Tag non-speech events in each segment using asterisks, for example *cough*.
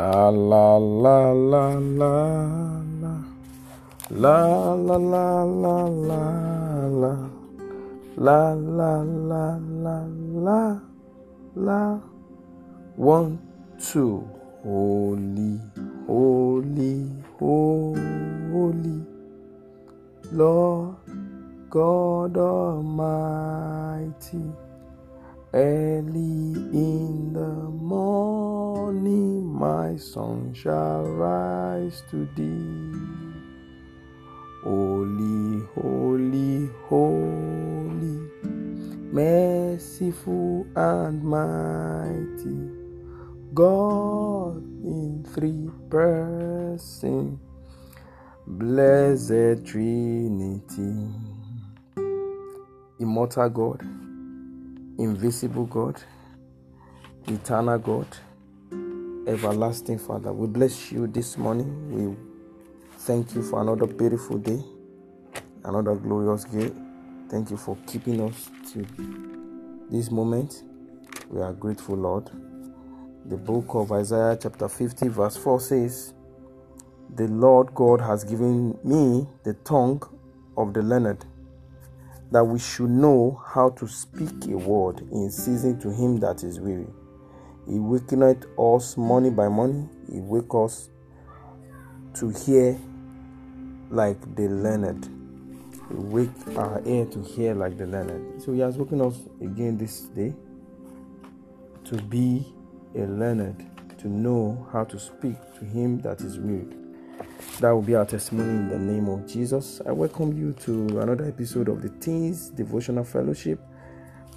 La la la la la la. La la la la la la. La la la la la la. One, two. Holy, holy, holy. Lord God Almighty. Early in the my sun shall rise to thee. Holy, holy, holy, merciful and mighty, God in three persons, blessed Trinity, immortal God invisible God, eternal God, everlasting Father. We bless you this morning. We thank you for another beautiful day, another glorious day. Thank you for keeping us to this moment. We are grateful, Lord. The book of Isaiah, chapter 50, verse 4 says, The Lord God has given me the tongue of the learned that we should know how to speak a word in season to him that is weary. He wakeneth us morning by morning. He wake us to hear like the learned. He wake our ear to hear like the learned. So he has woken us again this day to be a learned, to know how to speak to him that is weary. That will be our testimony in the name of Jesus. I welcome you to another episode of the Teens Devotional Fellowship,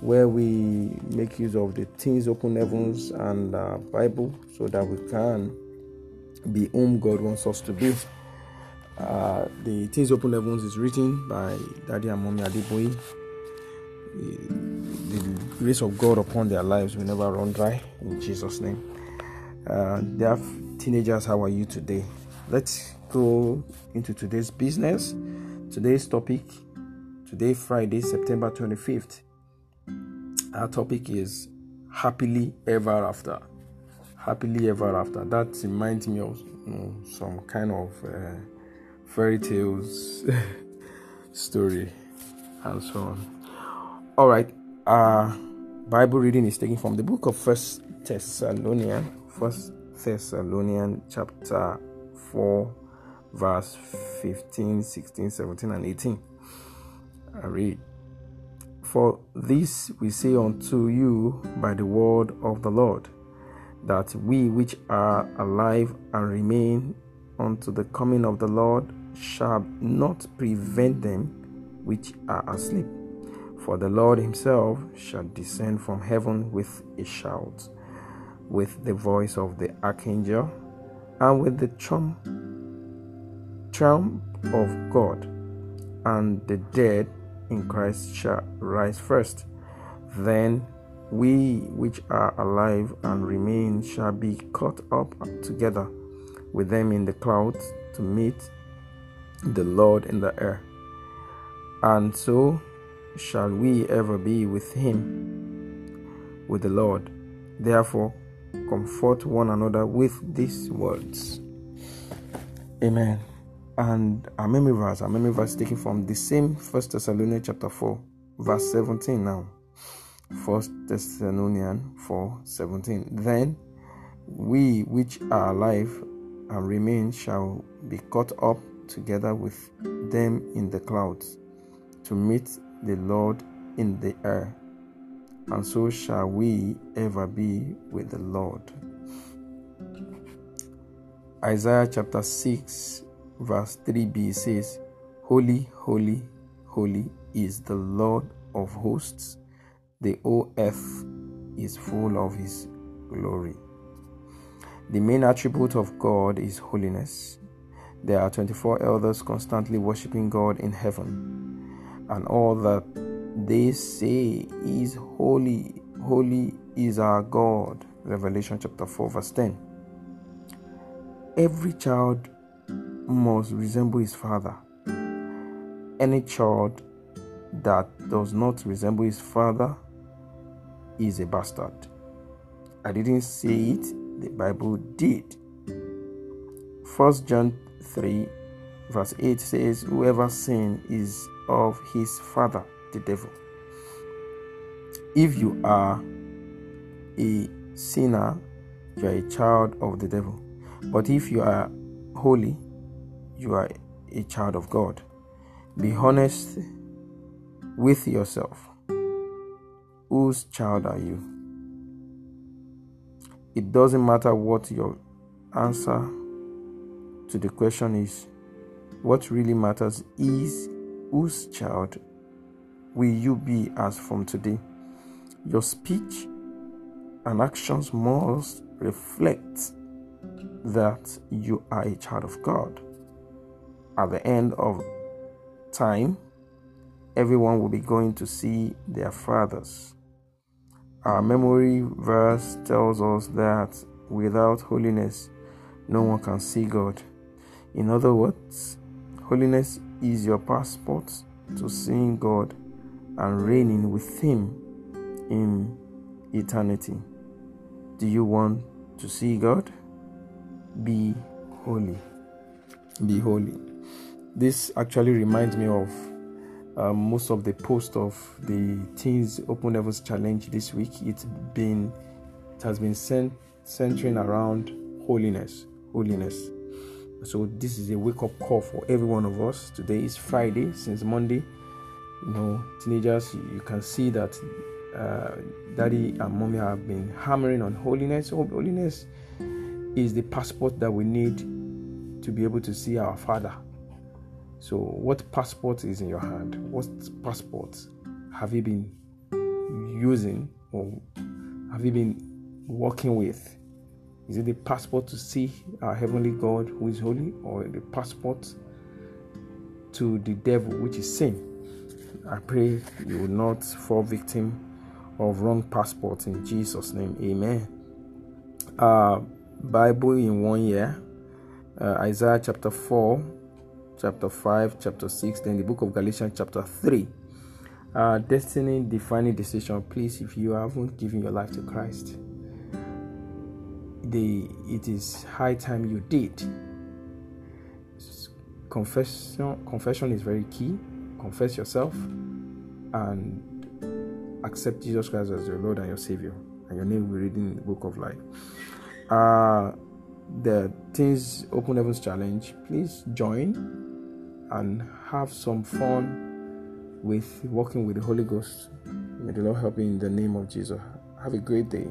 where we make use of the Teens Open Heavens and uh, Bible so that we can be whom God wants us to be. Uh, the Teens Open Heavens is written by Daddy and Mommy Adeboye. The grace of God upon their lives will never run dry in Jesus' name. Uh, dear teenagers, how are you today? Let's go into today's business. Today's topic, today, Friday, September 25th. Our topic is happily ever after. Happily ever after. That reminds me of you know, some kind of uh, fairy tales *laughs* story and so on. All right. Our Bible reading is taken from the book of First Thessalonian, First Thessalonian chapter 4 verse 15 16 17 and 18 i read for this we say unto you by the word of the lord that we which are alive and remain unto the coming of the lord shall not prevent them which are asleep. For the lord himself shall descend from heaven with a shout with the voice of the archangel and with the trump, trump of God, and the dead in Christ shall rise first. Then we which are alive and remain shall be caught up together with them in the clouds to meet the Lord in the air. And so shall we ever be with him, with the Lord. Therefore, comfort one another with these words. Amen. And our memory verse, our memory verse taken from the same First Thessalonians chapter 4, verse 17 now. First Thessalonians 4 17. Then we which are alive and remain shall be caught up together with them in the clouds to meet the Lord in the air and so shall we ever be with the Lord. Isaiah chapter 6, verse 3b says, Holy, holy, holy is the Lord of hosts. The whole earth is full of his glory. The main attribute of God is holiness. There are 24 elders constantly worshiping God in heaven, and all that they say is holy, holy is our God. Revelation chapter 4, verse 10. Every child must resemble his father. Any child that does not resemble his father is a bastard. I didn't say it, the Bible did. First John 3, verse 8 says, Whoever sins is of his father, the devil. If you are a sinner, you are a child of the devil. But if you are holy, you are a child of God. Be honest with yourself. Whose child are you? It doesn't matter what your answer to the question is. What really matters is whose child will you be as from today? Your speech and actions must reflect that you are a child of God. At the end of time, everyone will be going to see their fathers. Our memory verse tells us that without holiness, no one can see God. In other words, holiness is your passport to seeing God and reigning with Him in eternity. Do you want to see God? Be holy. Be holy. This actually reminds me of um, most of the post of the Teens Open Heavens Challenge this week. It's been it has been cent- centering around holiness, holiness. So this is a wake up call for every one of us. Today is Friday. Since Monday, you know, teenagers, you can see that uh, daddy and mommy have been hammering on holiness. Holiness is the passport that we need to be able to see our Father so, what passport is in your hand? What passport have you been using or have you been working with? Is it the passport to see our heavenly God who is holy, or the passport to the devil, which is sin? I pray you will not fall victim of wrong passports in Jesus' name. Amen. Uh, Bible in one year, uh, Isaiah chapter 4 chapter 5, chapter 6, then the book of Galatians, chapter 3. Uh, destiny defining decision. Please, if you haven't given your life to Christ, the it is high time you did. Confession, confession is very key. Confess yourself and accept Jesus Christ as your Lord and your Savior, and your name will be written in the book of life. Uh, the Teens Open Heavens Challenge, please join and have some fun with working with the Holy Ghost. May the Lord help you in the name of Jesus. Have a great day.